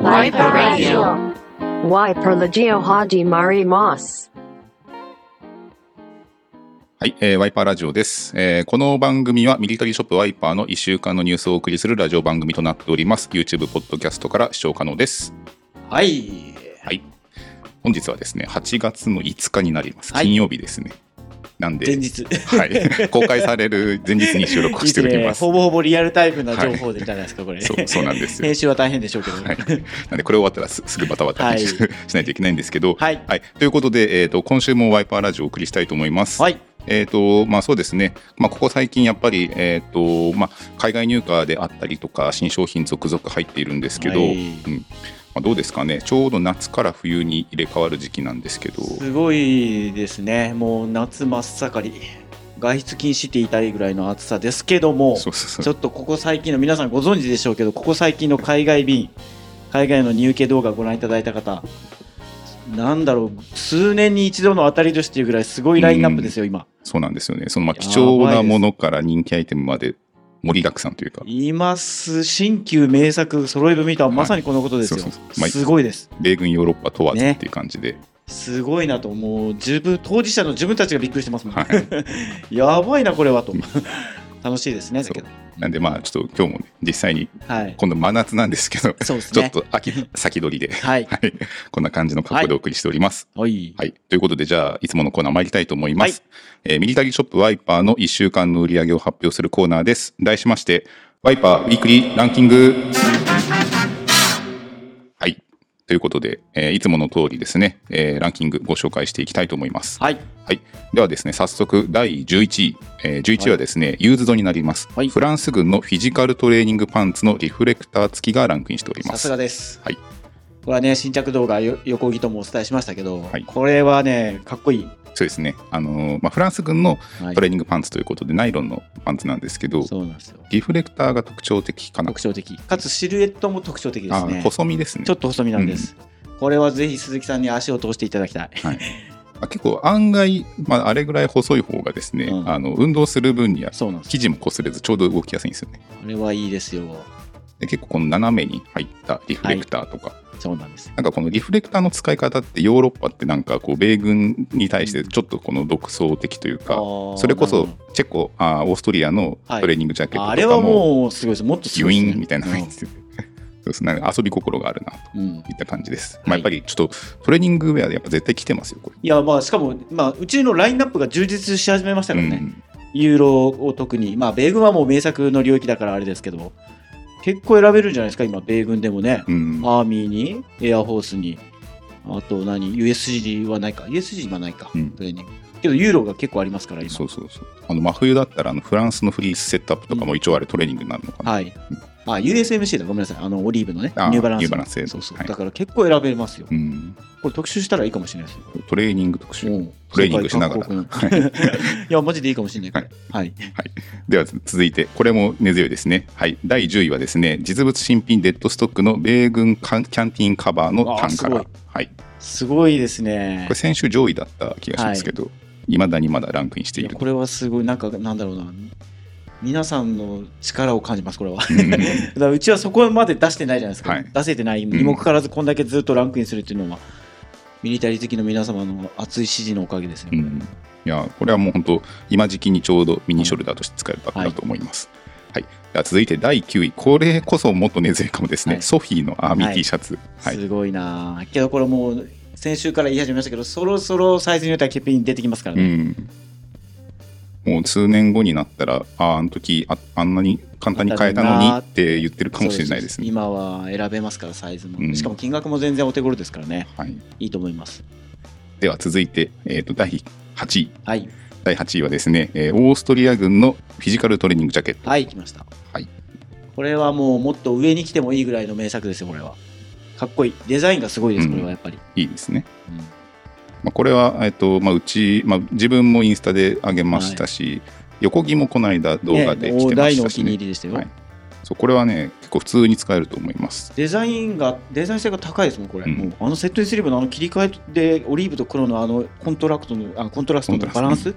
Wiper Radio. Wiper Legio Haji Mari Moss. はい、えーワイパーラジオです、えーこの番組はミリタリーショップワイパーの1週間のニュースをお送りするラジオ番組となっております。YouTube、ポッドキャストから視聴可能です。はい。はい。本日はですね、8月の5日になります。はい金曜日ですね。なんで、前日。はい、公開される前日に収録をしております。ね。ほぼほぼリアルタイムな情報でじゃないですか、これ。そうそうなんですよ。編集は大変でしょうけど。はい、なんでこれ終わったらすすぐバタバタはい。しないといけないんですけど、はい。ということで、えー、と今週もワイパーラジオをお送りしたいと思います。はい。えーとまあ、そうですね、まあ、ここ最近やっぱり、えーとまあ、海外入荷であったりとか新商品続々入っているんですけど、はい。うん。まあ、どうですかねちょうど夏から冬に入れ替わる時期なんですけどすごいですね。もう夏真っ盛り。外出禁止って言いたいぐらいの暑さですけども、ちょっとここ最近の皆さんご存知でしょうけど、ここ最近の海外便、海外の入家動画ご覧いただいた方、なんだろう、数年に一度の当たり年っていうぐらいすごいラインナップですよ、今。そうなんですよねそのまあ貴重なものから人気アイテムまで盛りだくさんというかいます、新旧名作揃い踏みとはまさにこのことですよ。すごいです。米軍ヨーロッパ問わずねっていう感じで、すごいなと、もう自分、当事者の自分たちがびっくりしてますもん。はい、やばいな、これはと。楽しいですね、だけど。なんでまあちょっと今日もね実際にはい。今度真夏なんですけど、ね。ちょっと秋先取りで、はい。はい、こんな感じの格好でお送りしております。はい。はい。ということで、じゃあ、いつものコーナー参りたいと思います。えーミリタリーショップワイパーの1週間の売り上げを発表するコーナーです。題しまして、ワイパーウィークリーランキング。はい。ということで、えーいつもの通りですね、えーランキングご紹介していきたいと思います。はい。はい。ではですね、早速、第11位。えー11位はですね、ユーズドになります、はいフランス軍のフィジカルトレーニングパンツのリフレクター付きがランクインしております。さすがです。はい。これはね、新着動画、よ横木ともお伝えしましたけど、はいこれはね、かっこいい。そうですね。あのーまあ、フランス軍のはいトレーニングパンツということで、ナイロンのパンツなんですけど、そうなんですよ。リフレクターが特徴的かな。特徴的。かつシルエットも特徴的ですあね。細身ですね。ちょっと細身なんです。これはぜひ鈴木さんに足を通していただきたい。はいあ結構案外、まあ、あれぐらい細い方がですね、うんあの運動する分には。生地も擦れずちょうど動きやすいんですよね。これはいいですよ。で結構この斜めに入ったリフレクターとか、そうなんです。なんかこのリフレクターの使い方ってヨーロッパってなんかこう米軍に対してちょっとこの独創的というか、それこそチェコあーオーストリアのトレーニングジャケットとかあれはももうすごいです。もっとすごいです、ね。インみたいなのがいいんですよ。そうですね、遊び心があるなとうん。うんいった感じです。はいまあ、やっぱりちょっとトレーニングウェアでやっぱ絶対着てますよ、これ。いや、まあ、しかも、まあ、うちのラインナップが充実し始めましたからね。うんユーロを特に。まあ、米軍はもう名作の領域だからあれですけど、結構選べるんじゃないですか、今、米軍でもね。うんアーミーに、エアフォースに、あと何、USG はないか。USG はないか、うんトレーニング。けど、ユーロが結構ありますから、今。そうそうそう。あの真冬だったらあのフランスのフリースセットアップとかも一応あれトレーニングになるのかな。はい。あ、USMC だ、ごめんなさい。あの、オリーブのね、あニューバランスそうそう。はいだから結構選べますよ。うん、これ特集したらいいかもしれないですよ。トレーニング特集。うんトレーニングしながら いや、マジでいいかもしれない。これはい。では続いて、これも根強いですね。はい。第10位はですね、実物新品デッドストックの米軍キャンティーンカバーのタンカラあーすー。はい。すごいですねこれ。先週上位だった気がしますけど、いまだにまだランクインしている。これはすごい、なんか、なんだろうな。皆さんの力を感じます、これは。うん。だうちはそこまで出してないじゃないですか。はい。出せてない。にもかかわらず、こんだけずっとランクインするっていうのは、ミリタリー好きの皆様の熱い支持のおかげですよ。うん。いやこれはもう本当今時期にちょうどミニショルダーとして使えるバッグだと思います。はい、では続いて第9位。これこそもっと根強いかもですね、はい。ソフィーのアーミーはい T シャツ、はい。すごいな。あけどこれもう、先週から言い始めましたけど、そろそろサイズによっては欠品出てきますからね。うん、もう数年後になったらあああの時ああんなに簡単に買えたのにって言ってるかもしれないですね。今は選べますから、サイズも。うんしかも金額も全然お手頃ですからね。はい、いいと思います。では続いて、えー、と第8位はい。第8位はですね、えーオーストリア軍のフィジカルトレーニングジャケット。はい、来ました。はいこれはもうもっと上に来てもいいぐらいの名作ですよ、これは。かっこいい。デザインがすごいです、うんこれはやっぱり。いいですね。うんまあ、これは、えっとまあ、うち、まあ、自分もインスタで上げましたし、横木もこの間動画で来てまね大のお気したし、ねに入りでしたよ。はいそうこれはね結構普通に使えると思います。デザインが、デザイン性が高いですもん、これ。うんもうあのセットインスリーブのあの切り替えで、オリーブと黒のあのコントラクトの、あコントラストのバランス、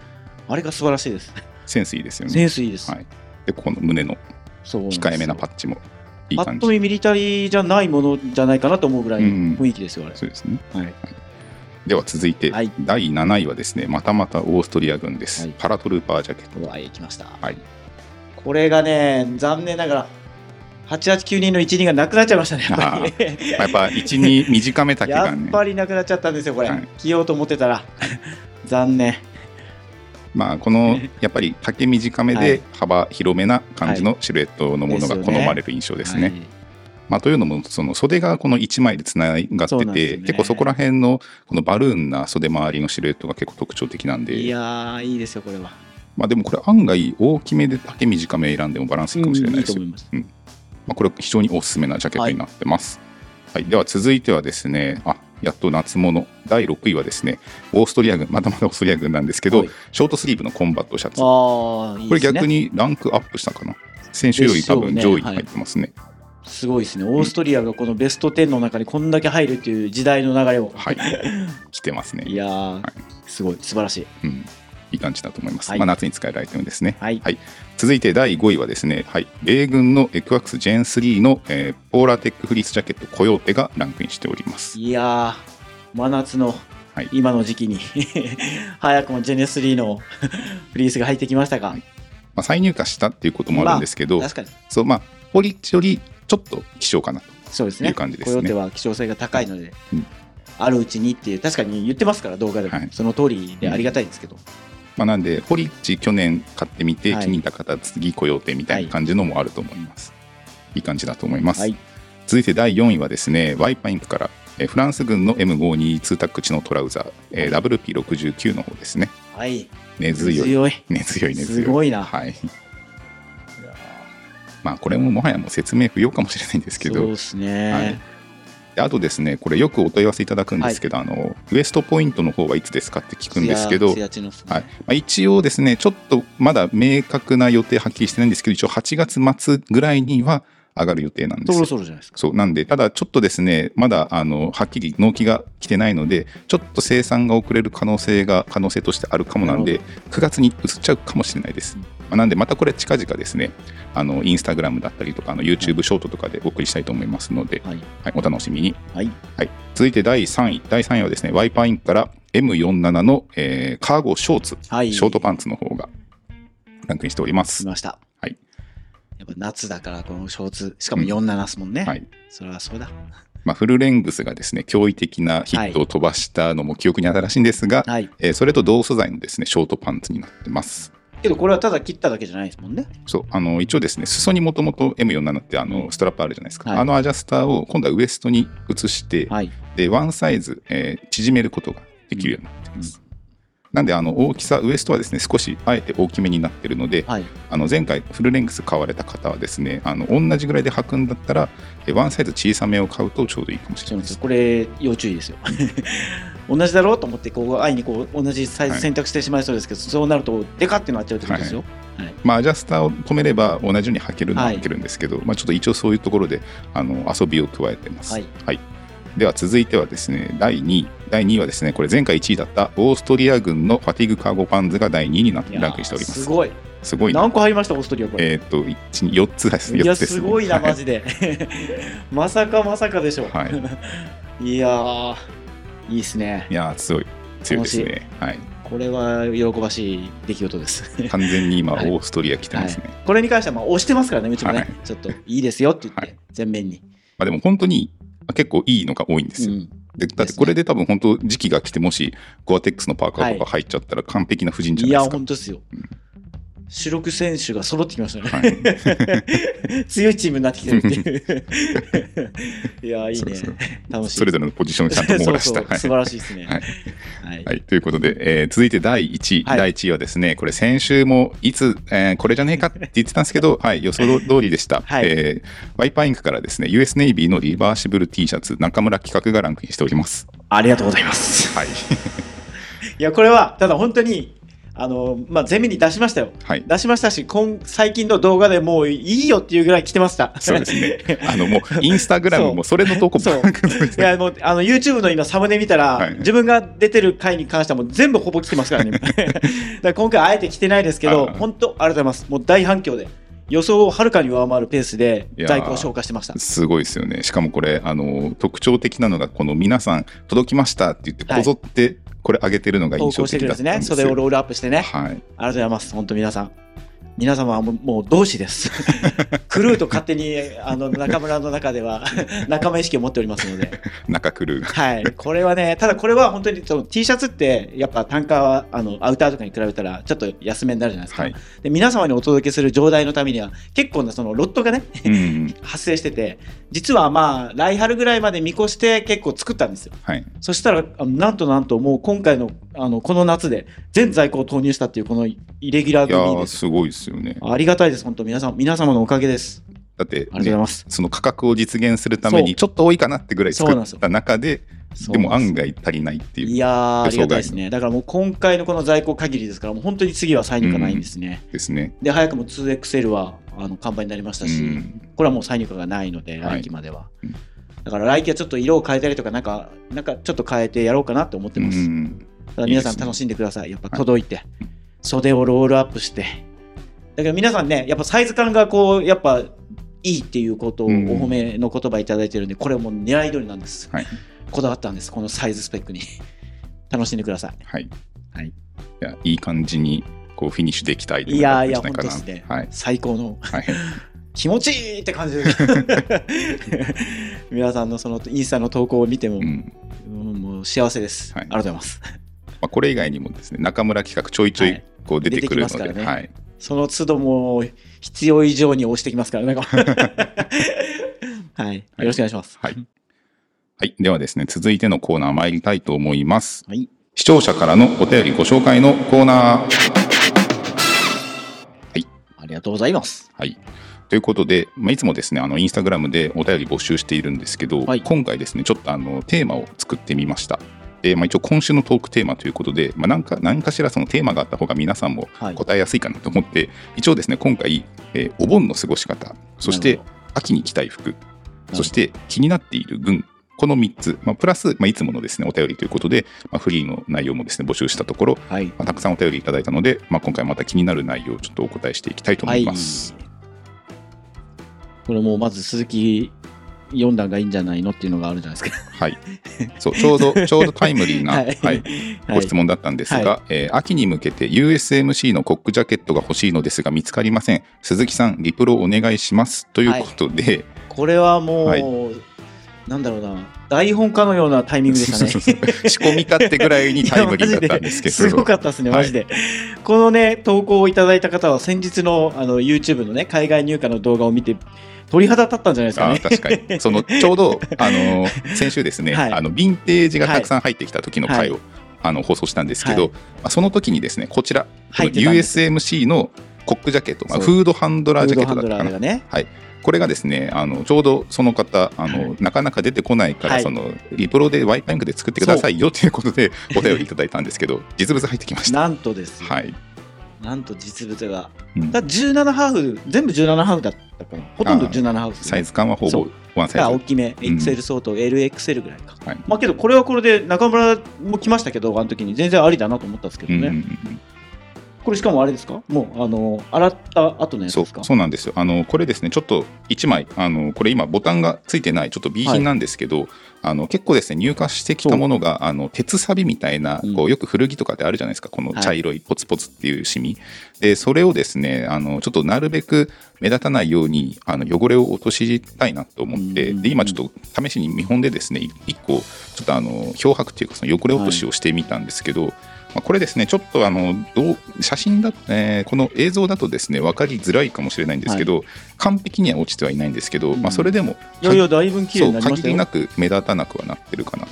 あれが素晴らしいです。センスいいですよね。センスいいです。はい、でここの胸の控えめなパッチもいい感じぱっと見ミリタリーじゃないものじゃないかなと思うぐらい雰囲気ですよ、あれ。そうですねはい。では続いて、はい第7位はですねまたまたオーストリア軍です、はいパラトルーパージャケットうわ、来ました。はいこれがね、残念ながら、889人の1、2がなくなっちゃいましたね、やっぱり。まあやっぱ12短め丈やがねっぱりなくなっちゃったんですよ、これ。はい着ようと思ってたら。残念。まあこのやっぱり丈短めはいで幅広めな感じのシルエットのものが好まれる印象ですね。はいまあ、というのもその袖がこの1枚でつながってて、ね結構そこら辺のこのバルーンな袖周りのシルエットが結構特徴的なんでいやー、いいですよ、これは。まあ、でもこれ案外大きめで丈短め選んでもバランスいいかもしれないですよ。うんいいとまあ、これ非常におすすめなジャケットになってます。はいでは続いてはですねあやっと夏物第6位はですねオーストリア軍まだまだオーストリア軍なんですけど、はいショートスリーブのコンバットシャツああ、いいこれですね。逆にランクアップしたかな？先週より多分上位に入ってますね。すごいですね。オーストリアがこのベスト10の中にこんだけ入るっていう時代の流れを。はい、来てますね。いやー、すごい、素晴らしい。うん、いい感じだと思います。はいまあ、夏に使えるアイテムですね。はい続いて第5位はですね、はい、米軍のエクワックス Gen 3の、えーポーラーテックフリースジャケットコヨーテがランクインしております。いやー、真夏のはい今の時期に、早くもジェネ3の フリースが入ってきましたか。まあ、再入荷したっていうこともあるんですけど、確かに。そうまあポリッチよりちょっと希少かなと。いう感じですねコヨーテは希少性が高いので、うんあるうちにっていう、確かに言ってますから、動画でも。はいその通りでありがたいんですけど。まあ、なんでポリッチ去年買ってみてはい気に入った方次コヨーテみたいな感じのもあると思います。い、い感じだと思います。はい。続いて第4位はですねワイパインクから、えーフランス軍の M522 タックチのトラウザー、えー WP69 の方ですねはい。根強い強い。根強い根強いすごいなはいまあこれももはやもう説明不要かもしれないんですけど。そうですね。はい。であとですねこれよくお問い合わせいただくんですけど、あのウエストポイントの方はいつですかって聞くんですけどはい。まあ、一応ですねちょっとまだ明確な予定はっきりしてないんですけど一応8月末ぐらいには上がる予定なんですそろよそろじゃないですか。そうなんでただちょっとですねまだあのはっきり納期が来てないのでちょっと生産が遅れる可能性が可能性としてあるかもなんで9月に移っちゃうかもしれないです、まあなんでまたこれ近々ですねあのインスタグラムだったりとかあの YouTube ショートとかでお送りしたいと思いますので、はい。はい、お楽しみにはい。はい、続いて第3位第3位はですねワイパーインクから M47 の、えーカーゴショーツはい。ショートパンツの方がランクインしております。来ました。っぱ夏だから、このショーツ、しかも47っすもんね。はい。それはそうだ。まあ、フルレングスがですね、驚異的なヒットを飛ばしたのも記憶に新しいんですが、はい。えーそれと同素材のですね、ショートパンツになってます。けどこれはただ切っただけじゃないですもんね。そう、あの、一応ですね、裾にもともと M47 ってあうんのストラップあるじゃないですか。はいあのアジャスターを今度はウエストに移して、はい。で、ワンサイズ、えー縮めることができるようになってます。なんで、あの、大きさ、ウエストはですね、少しあえて大きめになってるので、はい。あの前回フルレングス買われた方はですねあの同じぐらいで履くんだったらえワンサイズ小さめを買うとちょうどいいかもしれないです。これ、要注意ですよ。同じだろうと思って、こう、愛にこう、同じサイズ選択してしまいそうですけど、そうなると、でかってなっちゃうってことですよ。まあアジャスターを止めれば同じように履けるのははい。履けるんですけど、まあ、ちょっと一応そういうところであの遊びを加えてます、はい。では続いてはですね第2位第2位はですねこれ前回1位だったオーストリア軍のファティグカーゴパンツが第2位になってランクしておりますすごい。すごいな何個入りました、オーストリア、これ？えーっと1 4つですいや、4つです、ね、すごいな、はいマジで。まさかまさかでしょ。はいいやー、いいっすねい。やー強い強いですねはいこれは喜ばしい出来事です。完全に今オはいーストリア来てますね、これに関してはまあ押してますからね、うちもね、はいちょっといいですよって言ってはい、全面に。まあ、でも本当に結構いいのが多いんですよ。うんでだってこれで多分本当時期が来てもしゴアテックスのパーカーとかは入っちゃったら完璧な布陣じゃいや、ないですか。本当ですようん。主力選手が揃ってきましたね。はい、強いチームになってきてるっていう。いや、いいね。楽しい。それぞれのポジションをちゃんと網羅した。そう素晴らしいですね。はいはいはい、ということで、えー続いて第1位、はい第1位はですね、これ先週もいつ、えーこれじゃねえかって言ってたんですけど、はい、予想通りでした。はいえーワイパーインクからですね、US ネイビーのリバーシブル T シャツ、中村企画がランクインしております。ありがとうございます。はい。いや、これは、ただ本当に、あの、まあ、前面に出しましたよ。はい。出しましたし、今最近の動画でもういいよっていうぐらい来てました。そうですね。あの、もう、インスタグラムもそれの投稿そうばっかりいやもうあの YouTube の今サムネ見たら、はい自分が出てる回に関してはもう全部ほぼ来てますからね。今回あえて来てないですけど、本当ありがとうございます。もう大反響で。予想をはるかに上回るペースで在庫を消化してました。すごいですよね。しかもこれ、あの、特徴的なのが、この皆さん、届きましたって言って、はいこぞって、これ上げてるのが投印象。的だったんですよ。袖をロールアップしてね。はい。ありがとうございます。本当皆さん。皆様はもうもう同志です。クルーと勝手にあの中村の中では 仲間意識を持っておりますので。中クルーが。はい。これはね、ただこれは本当にその T シャツってやっぱ単価はあのアウターとかに比べたらちょっと安めになるじゃないですか。はい。で皆様にお届けする状態のためには結構なそのロットがねうん。発生してて実はまあ来春ぐらいまで見越して結構作ったんですよ。はい。そしたらなんとなんともう今回のあのこの夏で全在庫を投入したっていうこのイレギュラーいやー、す。すごいですよね。ありがたいです本当皆さん皆様のおかげです。だって、ありがとうございね、ます。その価格を実現するために、ちょっと多いかなってぐらい作そうなんですよった中で、でも案外足りないっていういやーありがたいです予ね。だからもう今回のこの在庫限りですからもう本当に次は再入荷ないんですね。ですね。で早くも 2XL はあの完売になりましたし、うんこれはもう再入荷がないのではい来期までは。うんだから来期はちょっと色を変えたりとかなんかなんかちょっと変えてやろうかなって思ってます。うんただ皆さん楽しんでください。やっぱ届いて、袖をロールアップして。だから皆さんね、やっぱサイズ感がこう、やっぱいいっていうことをおうん褒めの言葉いただいてるんで、これはもう狙い通りなんです。はい。こだわったんです、このサイズスペックに。楽しんでください。はい。はい。いや、いい感じに、こう、フィニッシュできたいいやーいや、本当ですね。はい。最高のはい。気持ちいいって感じです。皆さんのそのインスタの投稿を見ても、うんうんもう幸せです。はいありがとうございます。まあ、これ以外にもですね、中村企画ちょいちょはいいこう出てくるので、出てきますからねはい。その都度もう必要以上に押してきますからね。はい。よろしくお願いします。はい。はい。ではですね、続いてのコーナー参りたいと思います。はい。視聴者からのお便りご紹介のコーナー。ありがとうございます。はい。ということで、まあ、いつもですね、あの、インスタグラムでお便り募集しているんですけど、はい今回ですね、ちょっとあの、テーマを作ってみました。で、まあ、一応今週のトークテーマということで、まあ、なんか、何かしらそのテーマがあった方が皆さんもはい。答えやすいかなと思って、一応ですね、今回、えーお盆の過ごし方、そして秋に着たい服、そして気になっている群、この3つ、まあ、プラス、まあ、いつものですね、お便りということで、まあ、フリーの内容もですね、募集したところ、はい。まあ、たくさんお便りいただいたので、まあ、今回また気になる内容をちょっとお答えしていきたいと思います。これもうまず鈴木4段がいいんじゃないのっていうのがあるじゃないですか。はい。そう、ちょうど、ちょうどタイムリーな、ははいい、はいご質問だったんですが、はえー秋に向けて USMC のコックジャケットが欲しいのですが見つかりません。鈴木さん、リプロお願いします。ということで、これはもう、はいなんだろうな、台本家のようなタイミングでしたね。仕込み勝手ぐらいにタイムリーだったんですけど、すごかったですね、マジで。このね、投稿をいただいた方は、先日のあの YouTube のね、海外入荷の動画を見て、鳥肌立ったんじゃないですかね。あ確かに。その、ちょうど、あの、先週ですね、はいあの、ヴィンテージがたくさん入ってきた時の回を、はあの放送したんですけど、はいまあ、その時にですね、こちら、USMC のコックジャケット、まあ、フードハンドラージャケットだったかなフードハンドラーがね。これがですね、あのちょうどその方あの、はいなかなか出てこないから、はいそのリプロでワイパインクで作ってくださいよということでお便りいただいたんですけど、実物入ってきました。なんとですよ、はい。なんと実物が。うんだ17ハーフ、全部17ハーフだったかな。ほとんど17ハーフね。サイズ感はほぼワンサイズ。が大きめ、ん XL 相当、LXL ぐらいか。はいまあけど、これはこれで中村も来ましたけど、あの時に全然ありだなと思ったんですけどね。うんうんうんこれしかもあれですか？もう、あの、洗った後のやつそうですか？そうなんですよ。あのこれですねちょっと1枚あのこれ今ボタンがついてないちょっと B 品なんですけど、あの結構ですね入荷してきたものがあの鉄サビみたいな、うん。こうよく古着とかであるじゃないですかこの茶色いポツポツっていうシミ、でそれをですねあのちょっとなるべく目立たないようにあの汚れを落としたいなと思って、うん。で今ちょっと試しに見本でですね1個ちょっとあの漂白っていうかその汚れ落としをしてみたんですけど、まあ、これですね、ちょっとあのどう写真だ、えーこの映像だとですね分かりづらいかもしれないんですけど、完璧には落ちてはいないんですけど、うんまあ、それでも、いやいや、だいぶ綺麗になりまし。限りなく目立たなくはなってるかな。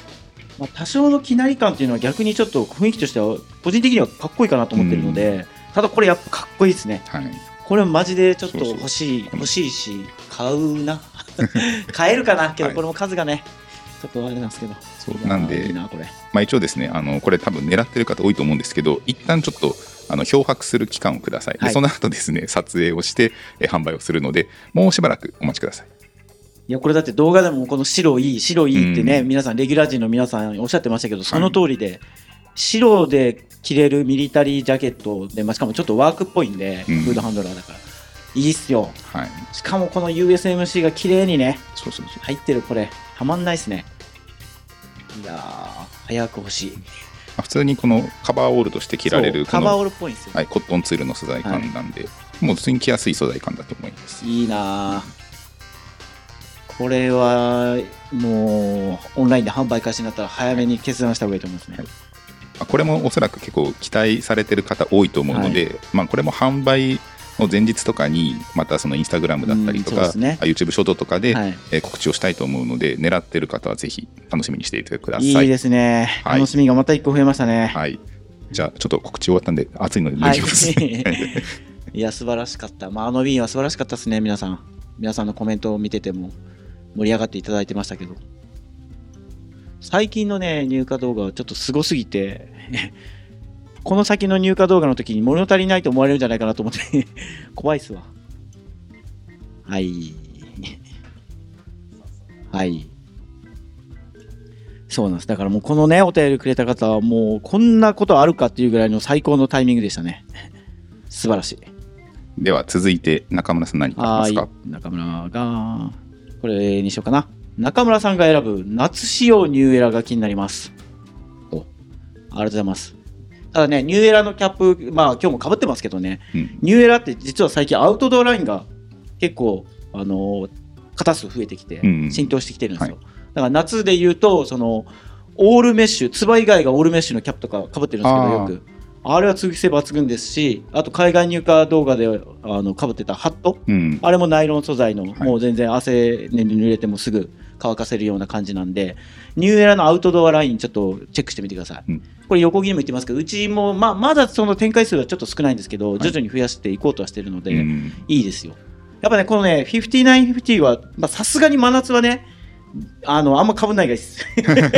まあ、多少のきなり感っていうのは逆にちょっと雰囲気としては、個人的にはかっこいいかなと思ってるので、ただこれやっぱかっこいいですね。はい、これマジでちょっと欲しい、うん欲しいし、買うな。買えるかな？けど、はいこれも数がね、ちょっとあれなんですけど。そうなんでいいな、これ。まあ、一応ですねあのこれ多分狙ってる方多いと思うんですけど一旦ちょっとあの漂白する期間をください、ではいその後ですね撮影をして、えー販売をするのでもうしばらくお待ちくださいいや、これだって動画でもこの白いい、白いいってね、うん皆さん、レギュラー陣の皆さんおっしゃってましたけど、その通りで、白で着れるミリタリージャケットで、まあ、しかもちょっとワークっぽいんで、うんフードハンドラーだから。いいっすよ。はい。しかもこの USMC が綺麗にね、そうそうそう。入ってるこれ、たまんないっすね。いやー、早く欲しい。まあ普通にこのカバーオールとして着られるカバーオールっぽいんですよ。はい、コットンツールの素材感なんで、もう普通に着やすい素材感だと思います。いいなあこれはもうオンラインで販売開始になったら早めに決断した方がいいと思いますね。はいまあこれもおそらく結構期待されてる方多いと思うので、まあ、これも販売の前日とかにまたそのインスタグラムだったりとか、うんねあ YouTube ショートとかで、はいえー告知をしたいと思うので狙ってる方はぜひ楽しみにしていてください。いいですね。はい楽しみがまた一個増えましたね。はい、じゃあちょっと告知終わったんで暑いので脱はいぎます。いや、素晴らしかった。まあ、あのウィーンは素晴らしかったですね、皆さん。皆さんのコメントを見てても盛り上がっていただいてましたけど。最近のね、入荷動画はちょっとすごすぎて、この先の入荷動画の時に物足りないと思われるんじゃないかなと思って、怖いっすわ。はい。はい。そうなんです。だからもうこのね、お便りくれた方はもうこんなことあるかっていうぐらいの最高のタイミングでしたね。素晴らしい。では続いて中村さん何かあはりますか？い。中村が、これにしようかな。中村さんが選ぶ夏仕様ニューエラが気になります。お、ありがとうございます。ただね、ニューエラのキャップ、まあ今日も被ってますけどね、うん。ニューエラって実は最近アウトドアラインが結構、あの、型数増えてきてうんうん。浸透してきてるんですよ。だから夏で言うと、その、オールメッシュ、つば以外がオールメッシュのキャップとか被ってるんですけど、よく。あれは通気性抜群ですし、あと海外入荷動画であの被ってたハット、うん、あれもナイロン素材の、はい。もう全然汗に濡れてもすぐ乾かせるような感じなんで、ニューエラのアウトドアラインちょっとチェックしてみてください。うんこれ横切りも言ってますけど、うちも、まあ、まだその展開数はちょっと少ないんですけど、徐々に増やしていこうとはしてるので、うんいいですよ。やっぱね、このね、5950は、まあさすがに真夏はね、あの、あんま被んないがいいです。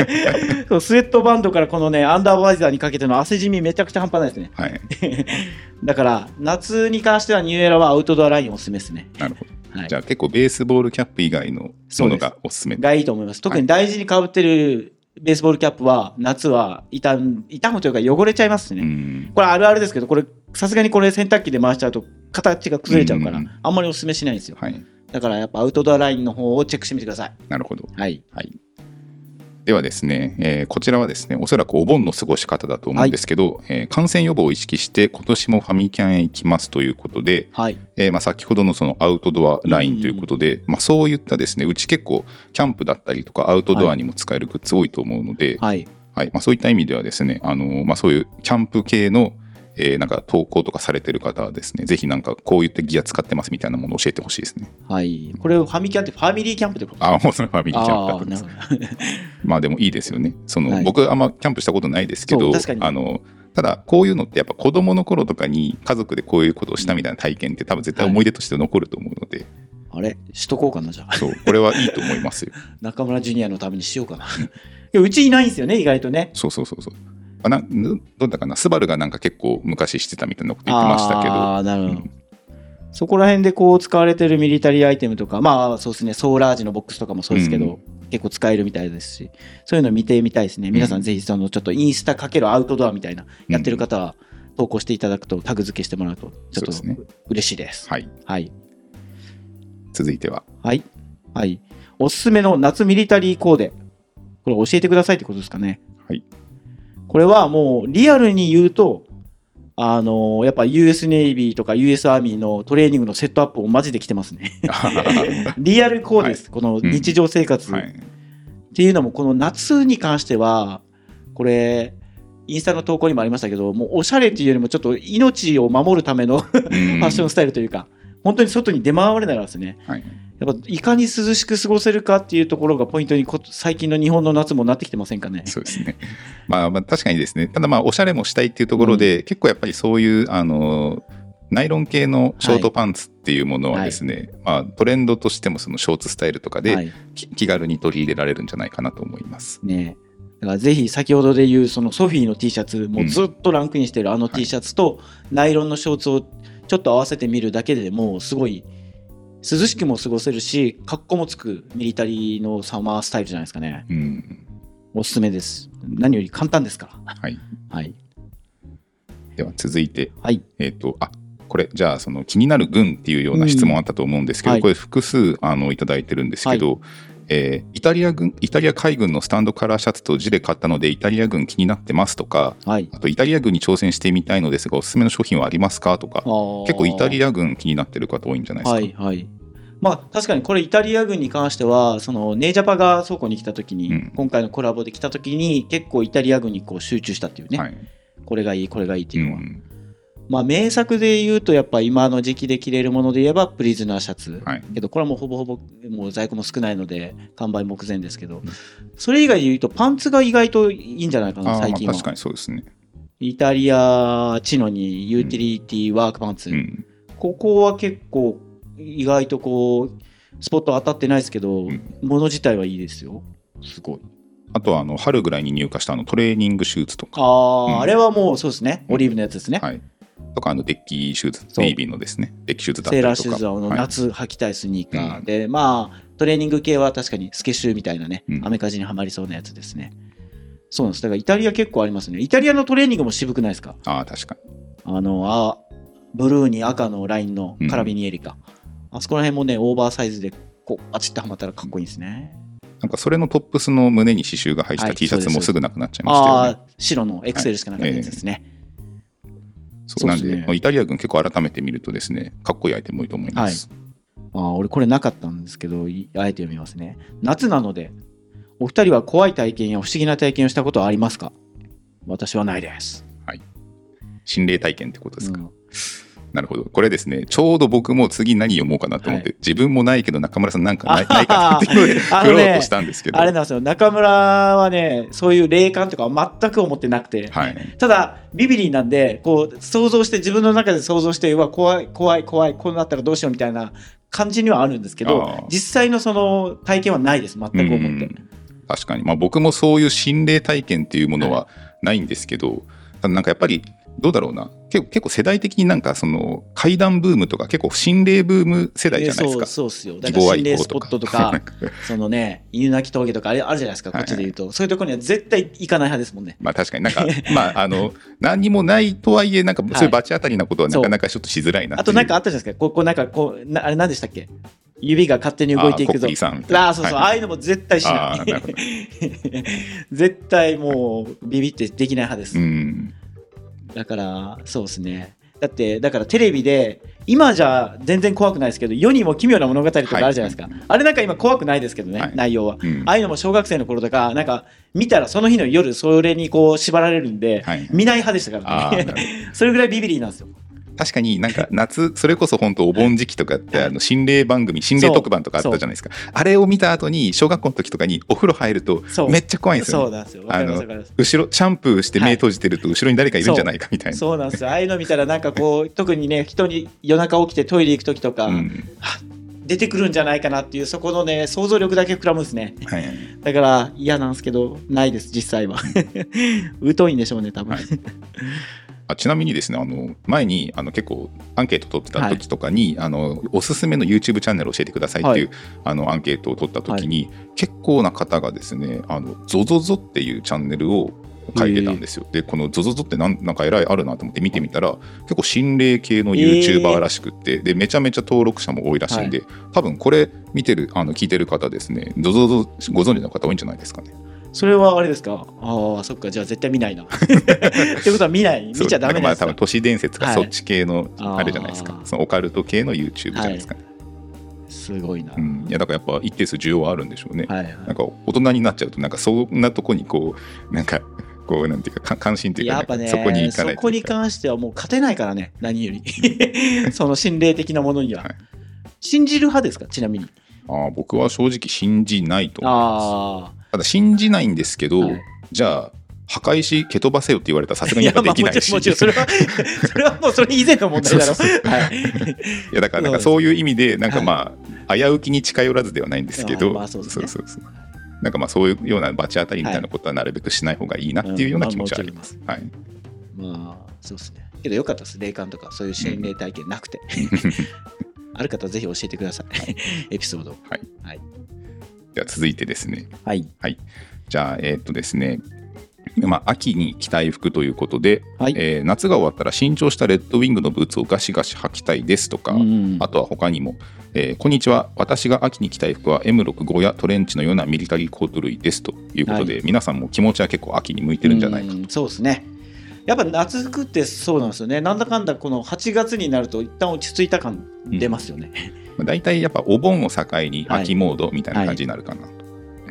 そうスウェットバンドからこのね、アンダーバイザーにかけての汗じみめちゃくちゃ半端ないですね。はい、だから、夏に関してはニューエラはアウトドアラインおすすめですね。なるほど。はいじゃあ結構ベースボールキャップ以外のものがおすすめがいいと思います。特に大事に被ってるベースボールキャップは、夏は傷む、傷むというか汚れちゃいますしね。うんこれあるあるですけど、これ、さすがにこれ洗濯機で回しちゃうと、形が崩れちゃうから、うんあんまりお勧めしないんですよ。はい、だからやっぱアウトドアラインの方をチェックしてみてください。なるほど。はい。はい。ではですね、えーこちらはですね、おそらくお盆の過ごし方だと思うんですけど、えー感染予防を意識して、今年もファミキャンへ行きますということで、はい。えーまあ、先ほどのそのアウトドアラインということで、まあ、そういったですね、うち結構キャンプだったりとかアウトドアにも使えるグッズ多いと思うので、はい。はいまあ、そういった意味ではですね、あのーまあ、そういうキャンプ系の、えーなんか投稿とかされてる方はですね、ぜひなんかこういったギア使ってますみたいなものを教えてほしいですね。はい。これ、ファミキャンってファミリーキャンプってこと？あ、もうそれファミリーキャンプだああ、ったんです。まあでもいいですよね。その、はい僕あんまキャンプしたことないですけどそう確かにあのただこういうのってやっぱ子供の頃とかに家族でこういうことをしたみたいな体験って多分絶対思い出として残ると思うので、あれ？しとこうかな、じゃあ。そうこれはいいと思いますよ。中村ジュニアのためにしようかな。いやうちいないんですよね、意外とね。そうそうそうそう。あなどうだかなスバルがなんか結構昔してたみたいなこと言ってましたけどああ、なるほど。うんそこら辺でこう使われてるミリタリーアイテムとか、まあそうですね、ソーラージのボックスとかもそうですけど、うん結構使えるみたいですし、そういうの見てみたいですね。皆さんぜひそのちょっとインスタかけるアウトドアみたいな、やってる方は投稿していただくと、タグ付けしてもらうと、ちょっとそうね嬉しいです。はいはい。続いてははい。はい。おすすめの夏ミリタリーコーデ。これ教えてくださいってことですかね。はい。これはもうリアルに言うと、あのやっぱ US ネイビーとか US アーミーのトレーニングのセットアップをマジで来てますね。リアルコーデです。この日常生活。はいっていうのも、この夏に関しては、これ、インスタの投稿にもありましたけど、もうおしゃれっていうよりもちょっと命を守るためのフ ファッションスタイルというか、本当に外に出回れないですね。はいやっぱいかに涼しく過ごせるかっていうところがポイントにこ最近の日本の夏もなってきてませんかね？そうですね。まあ、まあ確かにですね、ただまあおしゃれもしたいっていうところで、結構やっぱりそういうあのナイロン系のショートパンツっていうものはですね、まあ、トレンドとしてもそのショーツスタイルとかで、はいき気軽に取り入れられるんじゃないかなと思います。ねだからぜひ先ほどで言うそのソフィーの T シャツもうずっとランクインしてるあの T シャツとナイロンのショーツをちょっと合わせてみるだけでもうすごい涼しくも過ごせるし格好もつくミリタリーのサマースタイルじゃないですかね。うん。おすすめです。何より簡単ですから。はい、はい。では続いて、はい。えっとあこれじゃあその気になる軍っていうような質問あったと思うんですけど、うんはい。これ複数あのいただいてるんですけど、えーイタリア軍イタリア海軍のスタンドカラーシャツとジレ買ったのでイタリア軍気になってますとかはい。あとイタリア軍に挑戦してみたいのですがおすすめの商品はありますかとか結構イタリアア軍気になってる方多いんじゃないですか、はいはい。まあ確かにこれイタリア軍に関してはそのネージャパが倉庫に来た時に、うん。今回のコラボで来た時に結構イタリア軍にこう集中したっていうね、はい。これがいいこれがいいってういうのは、んまあ名作で言うとやっぱ今の時期で着れるもので言えばプリズナーシャツ、はい。けどこれはもうほぼほぼもう在庫も少ないので完売目前ですけど、それ以外で言うとパンツが意外といいんじゃないかな最近はまあ確かにそうですね、イタリアチノにユーティリティワークパンツ、うん、ここは結構意外とこうスポット当たってないですけど、ん。物自体はいいですよ。すごい。あとはあの春ぐらいに入荷したあのトレーニングシューズとか。ああ、うん。あれはもうそうですね。オリーブのやつですね、はい、とかあのデッキシューズネイビーのですねデッキシューズだったセーりとか。ラーシューズはあのはい。夏履きたいスニーカー、うん。でまあトレーニング系は確かにスケシューみたいなね、うん。アメカジにはまりそうなやつですね。そうなんです。だからイタリア結構ありますね。イタリアのトレーニングも渋くないですか？ああ確かに。あのあブルーに赤のラインのカラビニエリカ、あそこら辺もねオーバーサイズでこうバチッとはまったらかっこいいですね、なんかそれのトップスの胸に刺繍が入ったはい T シャツもす。ぐなくなっちゃいましたよね。ああ白の XL しかなかったやつですね、そうなんで、ねまあイタリア軍結構改めて見るとですね、かっこいいアイテム多いと思います。ああ俺これなかったんですけどいあえて読みますね。夏なのでお二人は怖い体験や不思議な体験をしたことはありますか？私はないです、心霊体験ってことですか？うんなるほど。これですね、ちょうど僕も次何読もうかなと思って、はい。自分もないけど中村さんなんかない ないかなっていうので振ろうとしたんですけど。あれなんですよ。中村はねそういう霊感とかは全く思ってなくて、はい。ただビビリーなんでこう想像して自分の中で想像してうわ怖い怖い怖いこうなったらどうしようみたいな感じにはあるんですけあどー実際のその体験はないです。全く思って。うん。確かに、まあ、僕もそういう心霊体験っていうものはないんですけど、ただなんかやっぱりどうだろうな。結構結構世代的になんかその怪談ブームとか結構心霊ブーム世代じゃないですか。そうそうっすよ。だ心霊スポットとかそのね犬鳴峠とかあれあるじゃないですか。こっちで言うと、そういうところには絶対行かない派ですもんね。まあ確かに。なんかまああの 何にもないとはいえなんかそういう罰当たりなことはなかなかちょっとしづらいなっていう。あとなんかあったじゃないですか。こうこうなんかこうなあれ何でしたっけ？指が勝手に動いていくぞ。ああーそうそう、はい。ああいうのも絶対しあない 絶対もうビビってできない派です、うんだからそうですね。だってだからテレビで今じゃ全然怖くないですけど世にも奇妙な物語とかあるじゃないですか、あれなんか今怖くないですけどね、はい。内容は、うん。ああいうのも小学生の頃とかなんか見たらその日の夜それにこう縛られるんで、はい。見ない派でしたからね。それぐらいビビリーなんですよ確かになんか夏それこそ本当お盆時期とかってあの心霊番組心霊特番とかあったじゃないですか。あれを見た後に小学校の時とかにお風呂入るとめっちゃ怖いんですよ、ね、そうなんですよ。わかりますわかります。後ろシャンプーして目閉じてると後ろに誰かいるんじゃないかみたいな。そうなんですよ。ああいうの見たらなんかこう特にね人に夜中起きてトイレ行く時とか、うん。出てくるんじゃないかなっていうそこのね想像力だけ膨らむんですね。はい。だから嫌なんですけどないです実際は。疎いんでしょうね多分、はいあちなみにですねあの前にあの結構アンケート取ってた時とかに、あのおすすめの YouTube チャンネル教えてくださいっていう、はあのアンケートを取った時に、結構な方がですねあの ZOZOZO っていうチャンネルを書いてたんですよ。でこの ZOZOZO ってなんなんか偉いあるなと思って見てみたら結構心霊系の YouTuber らしくって、でめちゃめちゃ登録者も多いらしいんで、多分これ見てるあの聞いてる方ですね ZOZOZO ご存知の方多いんじゃないですかね。それはあれですか？ああそっか。じゃあ絶対見ないな。ってことは見ない。見ちゃダメそうだか？らまあ多分なんですか都市伝説かはいそっち系のあれじゃないですか、そのオカルト系の YouTube じゃないですか。ね、すごいな、うん、いやだからやっぱ一定数需要はあるんでしょうね、はいはい。なんか大人になっちゃうとなんかそんなとこにこうなんかこうなんていうかか関心っていうかやっぱねなんかそこにそこに関してはもう勝てないからね何より。その心霊的なものには、はい。信じる派ですか？ちなみに。あー僕は正直信じないと思いまあすただ信じないんですけど、はい。じゃあ墓石蹴飛ばせよって言われたらさすがにできないし。もちろんそれは それはもうそれ以前の問題だろ。い。いやだからなんかそういう意味でなんかまあ、危うきに近寄らずではないんですけど、あまあそうそうそうなんかまあそういうような罰当たりみたいなことはなるべくしない方がいいなっていうような気持ちはあります。はい、まあそうですね。けどよかったです。霊感とかそういう心霊体験なくて、ある方はぜひ教えてください。エピソードを。はい。はい、では続いてですね。はい、じゃあえーっとですね。まあ、秋に着たい服ということで、はい。えー夏が終わったら新調したレッドウィングのブーツをガシガシ履きたいですとか、うんあとは他にも、えーこんにちは。私が秋に着たい服は M65 やトレンチのようなミリタリーコート類ですということで、は皆さんも気持ちは結構秋に向いてるんじゃないかうんそうですね。やっぱ夏服ってそうなんですよね。なんだかんだこの8月になると一旦落ち着いた感出ますよね、まあ大体やっぱお盆を境に秋モードみたいな感じになるかなと。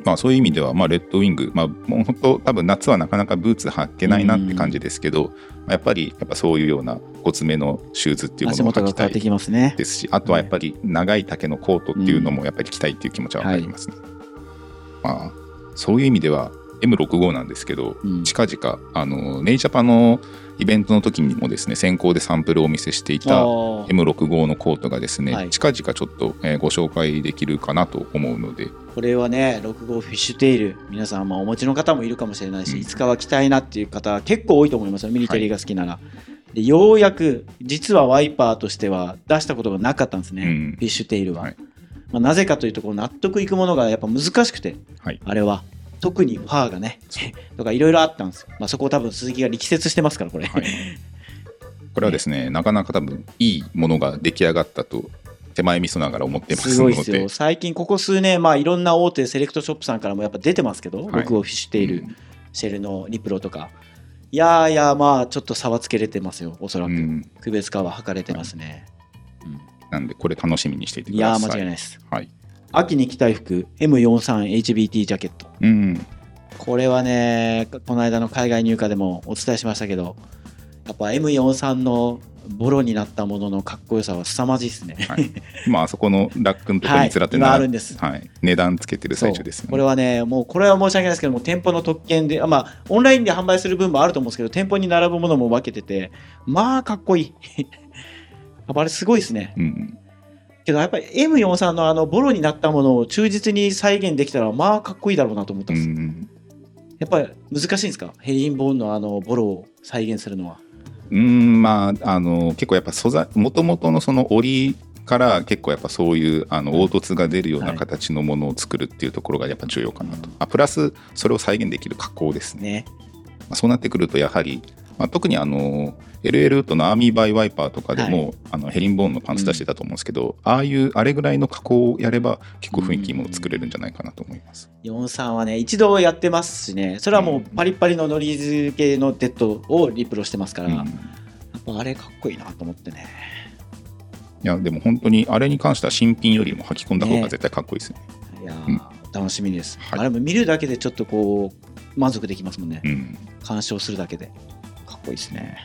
まあ、そういう意味では、まあ、レッドウィング、まあ、もう本当多分夏はなかなかブーツ履けないなって感じですけど、まあやっぱりやっぱそういうようなごつめのシューズっていうも足のを履きたいですしあとはやっぱり長い丈のコートっていうのもやっぱり着たいっていう気持ちは分かりますね。まあ、そういう意味では M65 なんですけど、うん。近々あのネイジャパのイベントの時にもですね先行でサンプルをお見せしていあたー M65 のコートがですね、はい。近々ちょっと、えーご紹介できるかなと思うので、これはね6号フィッシュテイル皆さんまあお持ちの方もいるかもしれないし、うん。いつかは着たいなっていう方結構多いと思いますよミリタリーが好きなら、でようやく実はワイパーとしては出したことがなかったんですね、うん。フィッシュテイルは、はい。まあ、なぜかというとこう納得いくものがやっぱ難しくてはい、あれは特にファーがねとかいろいろあったんですよ、まあ、そこを多分鈴木が力説してますからこれ、はい、これはですねなかなか多分いいものが出来上がったと手前味噌ながら思ってますすので。ごいですよ。最近ここ数年まあいろんな大手セレクトショップさんからもやっぱ出てますけど、はい。6号フィッシュテイル、うん。シェルのリプロとか。いやーいやーまあちょっと差はつけれてますよおそらく、うん。区別化は測れてますね、なんでこれ楽しみにしていてください。間違いないです。はい秋に着たい服 M43HBT ジャケット。うんこれはねこの間の海外入荷でもお伝えしましたけどやっぱ M43 のボロになったもののかっこよさは凄まじいですね。はい、今あそこのラックのところにつらってはいあるんです。はい、値段つけてる最中ですよね。これはね、もうこれは申し訳ないですけども、店舗の特権で、あまあ、オンラインで販売する分もあると思うんですけど、店舗に並ぶものも分けてて、まあ、かっこいい。やっぱあれすごいですね。うんけど、やっぱり M43 のあのボロになったものを忠実に再現できたら、まあ、かっこいいだろうなと思ったです。うんんやっぱり難しいんですか？ヘリンボーンのあのボロを再現するのは。うんまああの結構やっぱ素材もともとのその織から結構やっぱそういうあの凹凸が出るようなはい形のものを作るっていうところがやっぱ重要かなと、あプラスそれを再現できる加工ですね、ね。まあ、そうなってくるとやはり、まあ、特にあの LA ルートのアーミーバイワイパーとかでも、あのヘリンボーンのパンツ出してたと思うんですけど、ああいうあれぐらいの加工をやれば結構雰囲気いいもの作れるんじゃないかなと思います、43はね、一度やってますしね、それはもうパリッパリのノリ付けのデッドをリプロしてますから、うん。やっぱあれかっこいいなと思ってね。いやでも本当にあれに関しては新品よりも履き込んだ方が絶対かっこいいですよね。いやー、うん。楽しみです、はい。あれも見るだけでちょっとこう満足できますもんね、うん。鑑賞するだけで。かっこいいですね。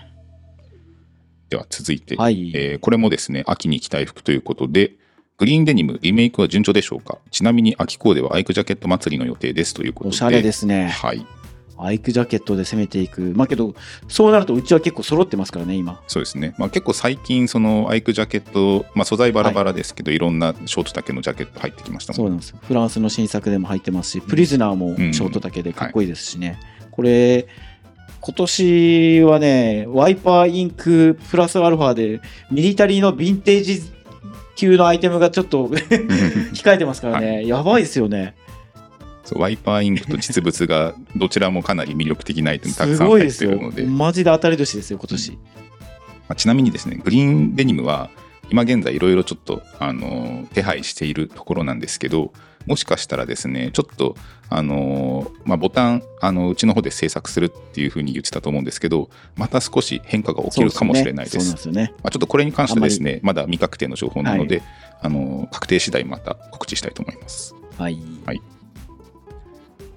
では続いて、はい。えーこれもですね秋に着たい服ということでグリーンデニムリメイクは順調でしょうか？ちなみに秋コーデはアイクジャケット祭りの予定ですということで。おしゃれですね。はいアイクジャケットで攻めていく。まあけどそうなるとうちは結構揃ってますからね今。そうですね、まあ、結構最近そのアイクジャケット、まあ、素材バラバラですけど、い、ろんなショート丈のジャケット入ってきましたもんそうなんですフランスの新作でも入ってますしプリズナーもうん。ショート丈でかっこいいですしね、これ今年はねワイパーインクプラスアルファでミリタリーのヴィンテージ級のアイテムがちょっと 控えてますからね、やばいですよねワイパーインクと実物が どちらもかなり魅力的なアイテムたくすさん入っごいるので。マジで当たり年ですよ今年、まあちなみにですねグリーンデニムは今現在いろいろちょっと、あのー手配しているところなんですけどもしかしたらですねちょっと、あのーまあ、ボタンあのうちの方で制作するっていうふうに言ってたと思うんですけどまた少し変化が起きるかもしれないです。ね。まあ、ちょっとこれに関してはですねまだ未確定の情報なので、あのー確定次第また告知したいと思います。はい、はい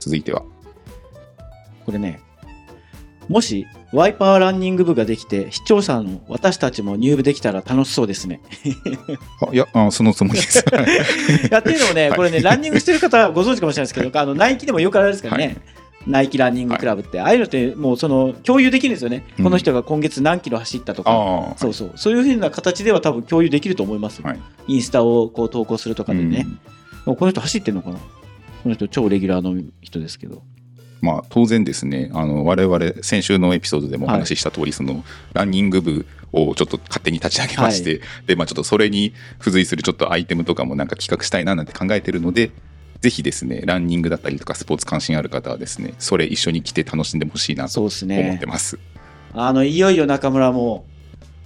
続いては。これねもしワイパーランニング部ができて視聴者の私たちも入部できたら楽しそうですね。あいやあそのつもりです。いやっていうのもね、はい。これね、ランニングしてる方はご存知かもしれないですけど、あのナイキでもよくあるんですからね、はい。ナイキランニングクラブって、ああいうのってもうその共有できるんですよね、うん。この人が今月何キロ走ったとか、そうそう、そういうふうな形では多分共有できると思います。よ、はい。インスタをこう投稿するとかでね、うん。この人走ってんのかな、この人、超レギュラーの人ですけど、まあ、当然ですねあの我々先週のエピソードでもお話しした通り、そのランニング部をちょっと勝手に立ち上げまして、でまあ、ちょっとそれに付随するちょっとアイテムとかもなんか企画したいななんて考えてるので、ぜひですねランニングだったりとかスポーツ関心ある方はですねそれ一緒に着て楽しんでほしいなと思っねて。ます。あの、いよいよ中村も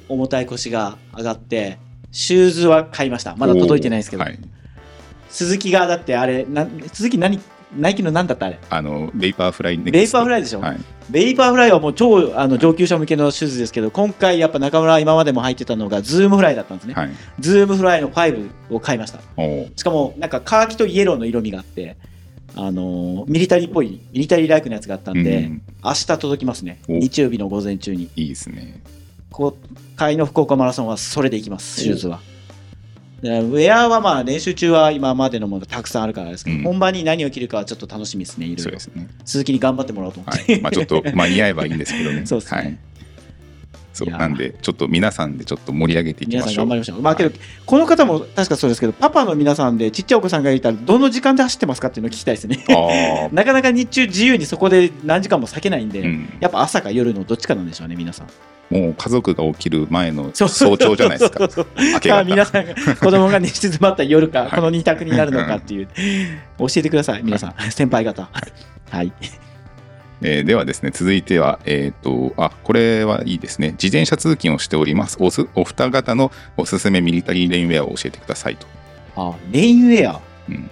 重たい腰が上がって、シューズは買いました。まだ届いてないですけど。はい、鈴木がだってあれ、な鈴木何、ナイキの何だったあれ？あのベイパーフライベイパーフライでしょ、はい、ベイパーフライはもう超あの上級者向けのシューズですけど、今回やっぱ中村は今までも入ってたのがズームフライだったんですね。はい、ズームフライの5を買いました。しかもなんかカーキとイエローの色味があって、あのーミリタリーっぽい、ミリタリーライクのやつがあったんで、うん明日届きますね。お日曜日の午前中に。いいですね。今回の福岡マラソンはそれでいきます、シューズは。でウェアはまあ練習中は今までのものがたくさんあるからですけど、うん本番に何を着るかはちょっと楽しみですね、いろいうろね。鈴木に頑張ってもらおうと思って。はい、まあちょっと間に合えばいいんですけどね。そうですねはい。そうなんでちょっと皆さんでちょっと盛り上げていきましょう。ん頑張りましょう。まあけど、この方も確かそうですけど、パパの皆さんでちっちゃいお子さんがいたら、どの時間で走ってますかっていうのを聞きたいですね。あ なかなか日中自由にそこで何時間も避けないんで、あ、うん。やっぱ朝か夜のどっちかなんでしょうね、皆さん。もう家族が起きる前の早朝じゃないですか。皆さんが子供が寝静まった夜か、はいこの二択になるのかっていう、教えてください、皆さん、先輩方。はい。えーではですね、続いては、えっ、と、あ、これはいいですね。自転車通勤をしております。おすお二方のおすすめミリタリーレインウェアを教えてくださいと。あ、レインウェア？うん、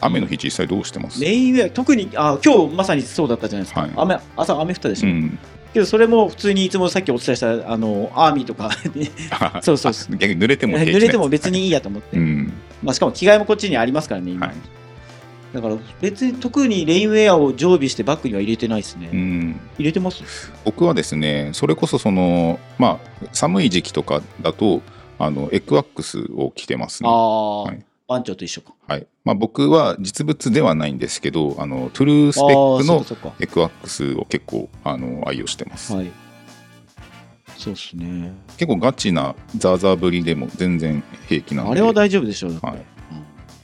雨の日実際どうしてます？レインウェア、特に、あ、今日まさにそうだったじゃないですか。はい雨、朝雨降ったでしょ。うん。けど、それも普通にいつもさっきお伝えした、あの、アーミーとか そうそうあ逆に濡れても濡れても別にいいやと思って。うん。まあ、しかも着替えもこっちにありますからね、今。はい。だから別に特にレインウェアを常備してバッグには入れてないですね。うん。入れてます？僕はですね、それこそその、まあ、寒い時期とかだと、あの、エクワックスを着てますね。ああ、はい番長と一緒か。はい。まあ、僕は実物ではないんですけど、あの、トゥルースペックのエクワックスを結構、あの、愛用してます。はい。そうですね。結構ガチなザーザーぶりでも全然平気なんで。あれは大丈夫でしょう。はい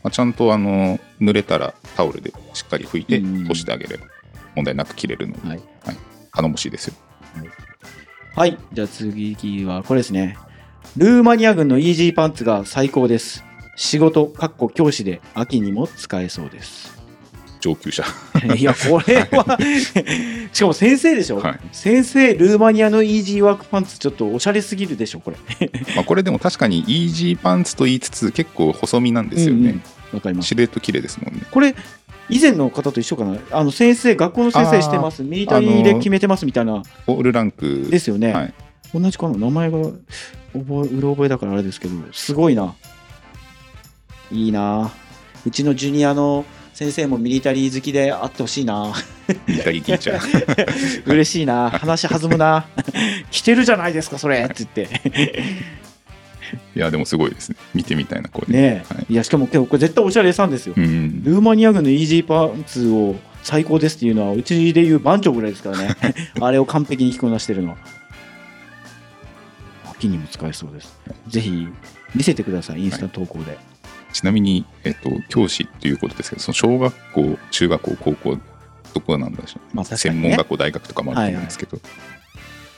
まあ、ちゃんとあの濡れたらタオルでしっかり拭いてうん干してあげれば問題なく着れるので、はい頼もしいですよ。はい。じゃあ次はこれですね。ルーマニア軍のイージーパンツが最高です。仕事、かっこ教師で秋にも使えそうです。上級者。いや、これは、しかも先生でしょ、はい先生、ルーマニアのイージーワークパンツ、ちょっとおしゃれすぎるでしょ、これ。まあこれでも確かにイージーパンツと言いつつ結構細身なんですよね。うんうんわかります。シルエット綺麗ですもんね。これ、以前の方と一緒かな？あの先生、学校の先生してます、ミリタリーで決めてますみたいな、オールランクですよね。はい同じかな？名前が覚え、うろ覚えだからあれですけど、すごいな。いいな。うちのジュニアの先生もミリタリー好きであってほしいな。ミリタリーティーチャー。嬉しいな。話弾むな。着てるじゃないですか、それって言って。いやでもすごいですね。見てみたいなこれ。ねえ、はいい、や、しかも結構これ絶対おしゃれさんですよ。うん。ルーマニア軍のイージーパンツを最高ですっていうのは、うちでいう番長ぐらいですからね。あれを完璧に着こなしてるのは。秋にも使えそうです。ぜひ見せてください、インスタ投稿で。ちなみに、えっと、教師っていうことですけど、その小学校、中学校、高校、どこなんでしょう、まあね。専門学校、大学とかもあると思うんですけど、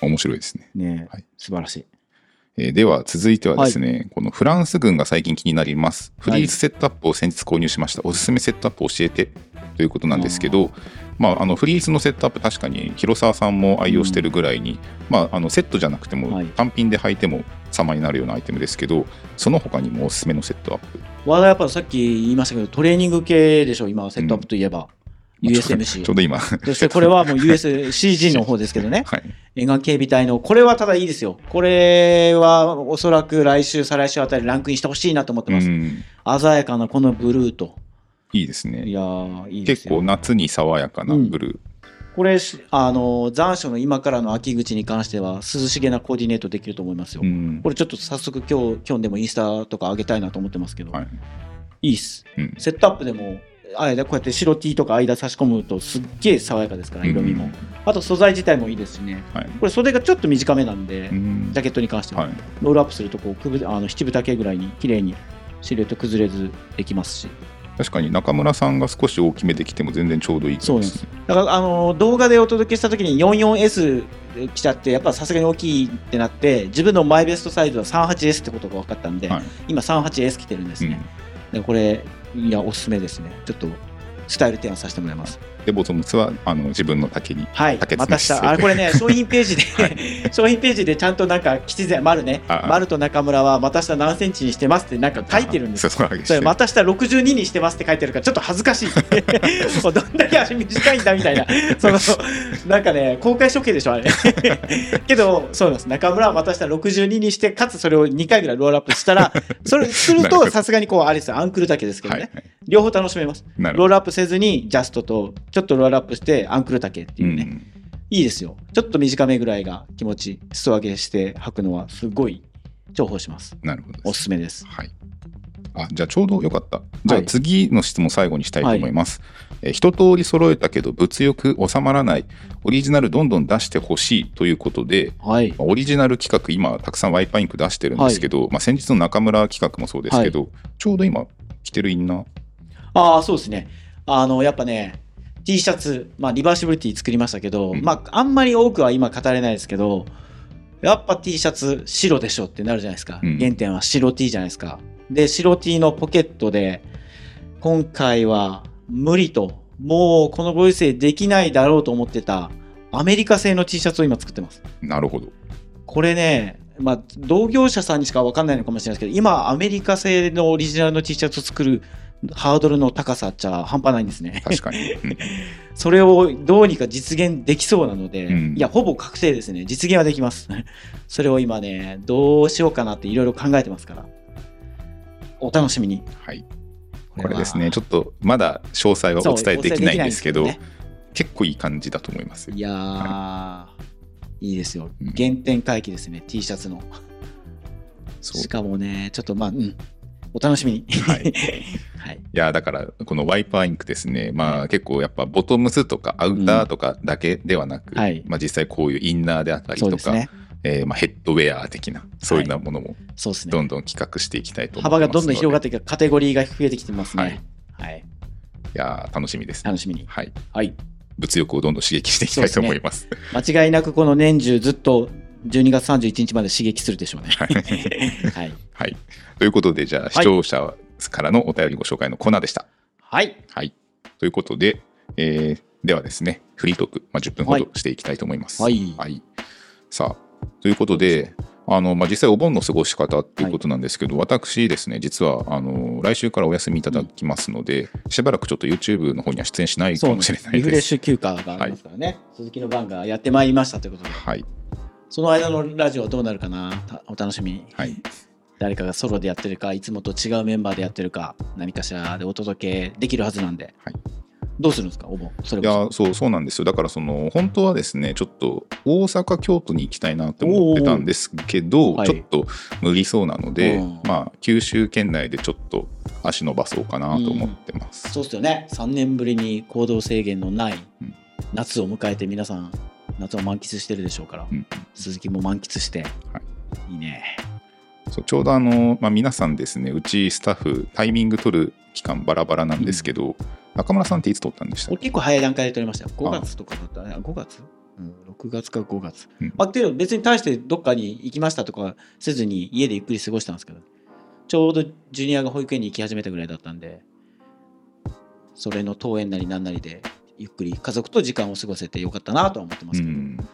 面白いですね。ねえ、はい。素晴らしい。えーでは続いてはですね、このフランス軍が最近気になります。フリースセットアップを先日購入しました、おすすめセットアップを教えて。ということなんですけどまあ、あのフリースのセットアップ確かに広沢さんも愛用してるぐらいに、まあ、あのセットじゃなくてもはい。単品で履いても様になるようなアイテムですけどその他にもおすすめのセットアップ我がやっぱさっき言いましたけど、トレーニング系でしょ、今、セットアップといえば。ちょう USMC。ど今そしてこれはもう USCG の方ですけどね。はい沿岸警備隊の、これはただいいですよ。これはおそらく来週、再来週あたりランクインしてほしいなと思ってます。うん鮮やかなこのブルーと。いいいですねやー、いいですよ。結構夏に爽やかなブルー、これ、しあの、残暑の今からの秋口に関しては、涼しげなコーディネートできると思いますよ。うん。これちょっと早速今日、今日でもインスタとか上げたいなと思ってますけど、はい。いいっす。うん。セットアップでも、あれだこうやって白 T とか間差し込むとすっげえ爽やかですから、色味も。うん。あと素材自体もいいですしね。はいこれ袖がちょっと短めなんで、うん。ジャケットに関しては、はい。ロールアップするとこうくぶあの七分丈ぐらいに綺麗にシルエット崩れずできますし確かに中村さんが少し大きめできても全然ちょうどいいそうです。だからあの動画でお届けした時に 44S 来ちゃってやっぱさすがに大きいってなって自分のマイベストサイズは 38S ってことが分かったんで、はい。今 38S 着てるんですうん。ね、だからこれいやおすすめですね。ちょっとスタイル提案させてもらいますでボトムスはあの自分の丈にはい。竹またしたあこれね商品ページで、はい。商品ページでちゃんとなんか吉善丸ね。丸と中村は股下何センチにしてますってなんか書いてるんです。よそれ股下62にしてますって書いてるからちょっと恥ずかしい。どんだけ足短いんだみたいな。そのなんかね公開処刑でしょあれ。けどそうなんです。中村は股下62にしてかつそれを2回ぐらいロールアップしたらそれするとさすがにこうあれですよアンクルだけですけどね、はいはい。両方楽しめます。ロールアップせずにジャストとちょっとロールアップしてアンクル丈っていうね、うん。いいですよ。ちょっと短めぐらいが気持ちいい裾上げして履くのはすごい重宝します。なるほどおすすめです。はい。あ、じゃあちょうどよかった。じゃあはい。次の質問最後にしたいと思います。えー一通り揃えたけど物欲収まらない、オリジナルどんどん出してほしいということで、はい。まあオリジナル企画今たくさんワイパーインク出してるんですけど、まあ、先日の中村企画もそうですけど、ちょうど今着てるインナー、ああそうですね。あのやっぱね T シャツ、まあ、リバーシブリティ作りましたけど、うん。まああんまり多くは今語れないですけどやっぱ T シャツ白でしょってなるじゃないですか、うん。原点は白 T じゃないですか。で白 T のポケットで今回は無理ともうこのご時世できないだろうと思ってたアメリカ製の T シャツを今作ってます。なるほど。これね、まあ、同業者さんにしか分かんないのかもしれないですけど今アメリカ製のオリジナルの T シャツを作るハードルの高さっちゃ半端ないんですね。確かに。うんそれをどうにか実現できそうなので、うんいやほぼ確定ですね実現はできます。それを今ねどうしようかなっていろいろ考えてますからお楽しみに。はい。これですね、ちょっとまだ詳細はお伝えできないんですけど、ね結構いい感じだと思いますよい。やー、い、いですようん原点回帰ですね T シャツの。しかもねちょっとまあうんお楽しみに。はい はいいやだからこのワイパーインクですねまあ結構やっぱボトムスとかアウターとかだけではなく、はいまあ、実際こういうインナーであったりとか、ね。えーまあ、ヘッドウェア的なそういうようなものもそうですね。どんどん企画していきたいと思います幅がどんどん広がっってていくカテゴリーが増えてきてますね。はい。いやー楽しみですね楽しみに。はいはい。物欲をどんどん刺激していきたいと思います間違いなくこの年中ずっと12月31日まで刺激するでしょうね。はい。はいということでじゃあ視聴者からのお便りご紹介のコーナーでした。はい。はい。ということで、えーではですねフリートーク、まあ、10分ほどしていきたいと思います。はい。さあということであの、まあ、実際お盆の過ごし方っていうことなんですけど、私ですね実はあの来週からお休みいただきますので、しばらくちょっと YouTube の方には出演しないかもしれないリフレッです。シュ休暇がありますからね。鈴木の番がやってまいりましたということで、はい、その間のラジオはどうなるかな？たお楽しみに。はい、誰かがソロでやってるか、いつもと違うメンバーでやってるか、何かしらでお届けできるはずなんで。はい。どうするんですか、お盆。それいやそうそうなんですよ。だからその本当はですねちょっと大阪京都に行きたいなと思ってたんですけど、ちょっと無理そうなので、うん。まあ九州県内でちょっと足伸ばそうかなと思ってます。そうですよね。3年ぶりに行動制限のないうん。夏を迎えて皆さん夏を満喫してるでしょうから、うん鈴木も満喫して、、はいいね。そうちょうどあの、まあ、皆さんですねうちスタッフタイミング取る期間バラバラなんですけど、中村さんっていつ取ったんでしたこれ結構早い段階で撮りました。よ。5月とかだったね。あ5月？うん、6月か5月。うん。まあ、けど別に対してどっかに行きましたとかせずに家でゆっくり過ごしたんですけど、ちょうどジュニアが保育園に行き始めたぐらいだったんで、それの登園なりなんなりで、ゆっくり家族と時間を過ごせてよかったなとは思ってますけど、うん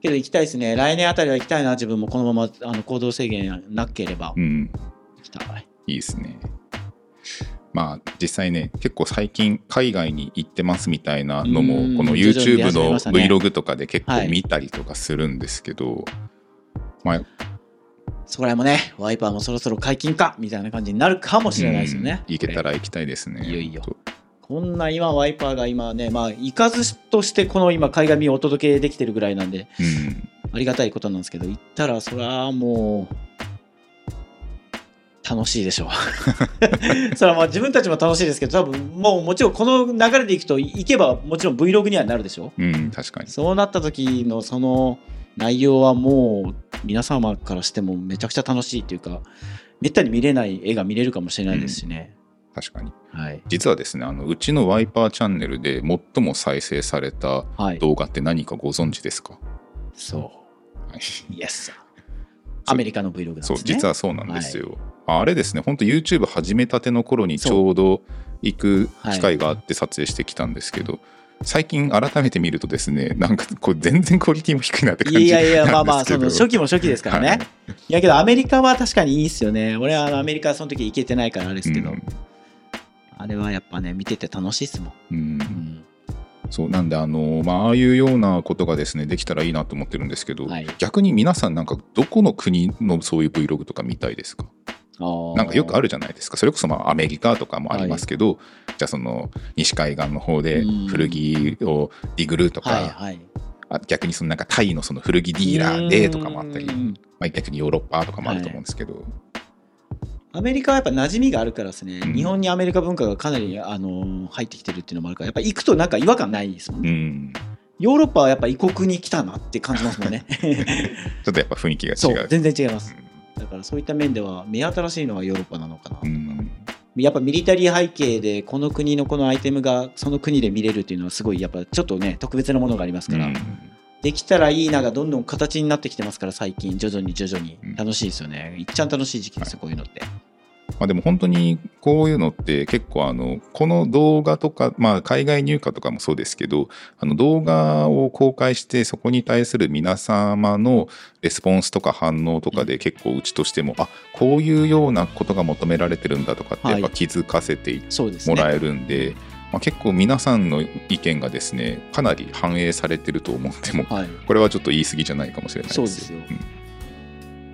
けど行きたいですね。来年あたりは行きたいな、自分もこのままあの行動制限なければうん、行きたい。いいですね。まあ実際ね結構最近海外に行ってますみたいなのうんもこの YouTube の Vlog とかで結はい構見たりとかするんですけど、まあそこら辺もね、ワイパーもそろそろ解禁かみたいな感じになるかもしれないですよね。うん行けたら行きたいですね。いよいよとこんな今ワイパーが今ね、まあ行かずとしてこの今海外便をお届けできてるぐらいなんで、うんありがたいことなんですけど、行ったらそれはもう、楽しいでしょう。それはまあ自分たちも楽しいですけど、多分もうもちろんこの流れでいくと、行けばもちろん Vlog にはなるでしょうん、確かに。そうなった時のその内容はもう皆様からしてもめちゃくちゃ楽しいというか、めったに見れない絵が見れるかもしれないですしね。確かに。はい。実はですね、あのうちのワイパーチャンネルで最も再生されたはい。動画って何かご存知ですか、そう。はい Yes. アメリカの Vlog なんですね。そう実はそうなんですよ。あれですね、本当 YouTube 始めたての頃にちょうど行く機会があって撮影してきたんですけど、最近改めて見るとですねなんかこう全然クオリティも低いなって感じいやいや、まあまあ、その初期も初期ですからね。はいい、やけど、アメリカは確かにいいっすよね。俺はあのアメリカその時行けてないからあれですけど、うんあれはやっぱね、見てて楽しいっすもん。うん。うん。そうなんであの、まあ、ああいうようなことがですねできたらいいなと思ってるんですけど、はい。逆に皆さんなんかどこの国のそういう Vlog とか見たいですか？なんかよくある。るじゃないですか。それこそまあアメリカとかもありますけど、じゃあその西海岸の方でうん。古着をディグルとか、はいはい。あ逆にそのなんかタイのその古着ディーラーでとかもあったり、うん。まあ、逆にヨーロッパとかもあると思うんですけど、アメリカはやっぱ馴染みがあるからですね、うん日本にアメリカ文化がかなり、あのー入ってきてるっていうのもあるから、やっぱ行くとなんか違和感ないですもんね。うん、ヨーロッパはやっぱ異国に来たなって感じますもんね。ちょっとやっぱ雰囲気が違そうう。全然違います。だからそういった面では目新しいのはヨーロッパなのかなとか、うんやっぱミリタリー背景でこの国のこのアイテムがその国で見れるっていうのはすごいやっぱちょっとね特別なものがありますから、うんできたらいいながどんどん形になってきてますから最近。徐々に徐々に。うん。楽しいですよね、いっちゃん楽しい時期ですよこういうのって。まあ、でも本当にこういうのって結構あのこの動画とか、まあ、海外入荷とかもそうですけどあの動画を公開してそこに対する皆様のレスポンスとか反応とかで結構うちとしてもあこういうようなことが求められてるんだとかってやっぱ気づかせてもらえるんで、まあ、結構皆さんの意見がですねかなり反映されてると思ってもはい。これはちょっと言い過ぎじゃないかもしれないですそうですよ。ん。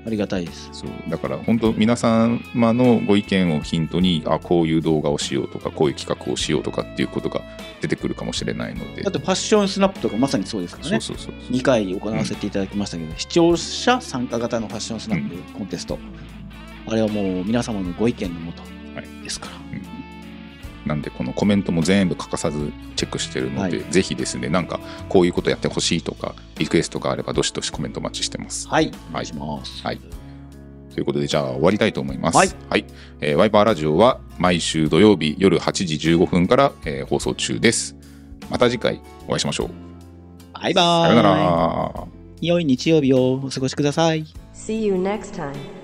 ありがたいです。そう。だから本当皆様のご意見をヒントにあこういう動画をしようとかこういう企画をしようとかっていうことが出てくるかもしれないので。だってファッションスナップとかまさにそうです。からねそうそうそう。2回行わせていただきましたけど、視聴者参加型のファッションスナップコンテスト、あれはもう皆様のご意見のもとはい。ですから、なんでこのコメントも全部欠かさずチェックしてるので、はいぜひですねなんかこういうことやってほしいとかリクエストがあればどしどしコメントお待ちしてますはいお願いします、はいということでじゃあ終わりたいと思います。はいえーワイパーラジオは毎週土曜日夜8時15分から、えー放送中です。また次回お会いしましょう。バイバーイさよなら。良い日曜日をお過ごしください See you next time.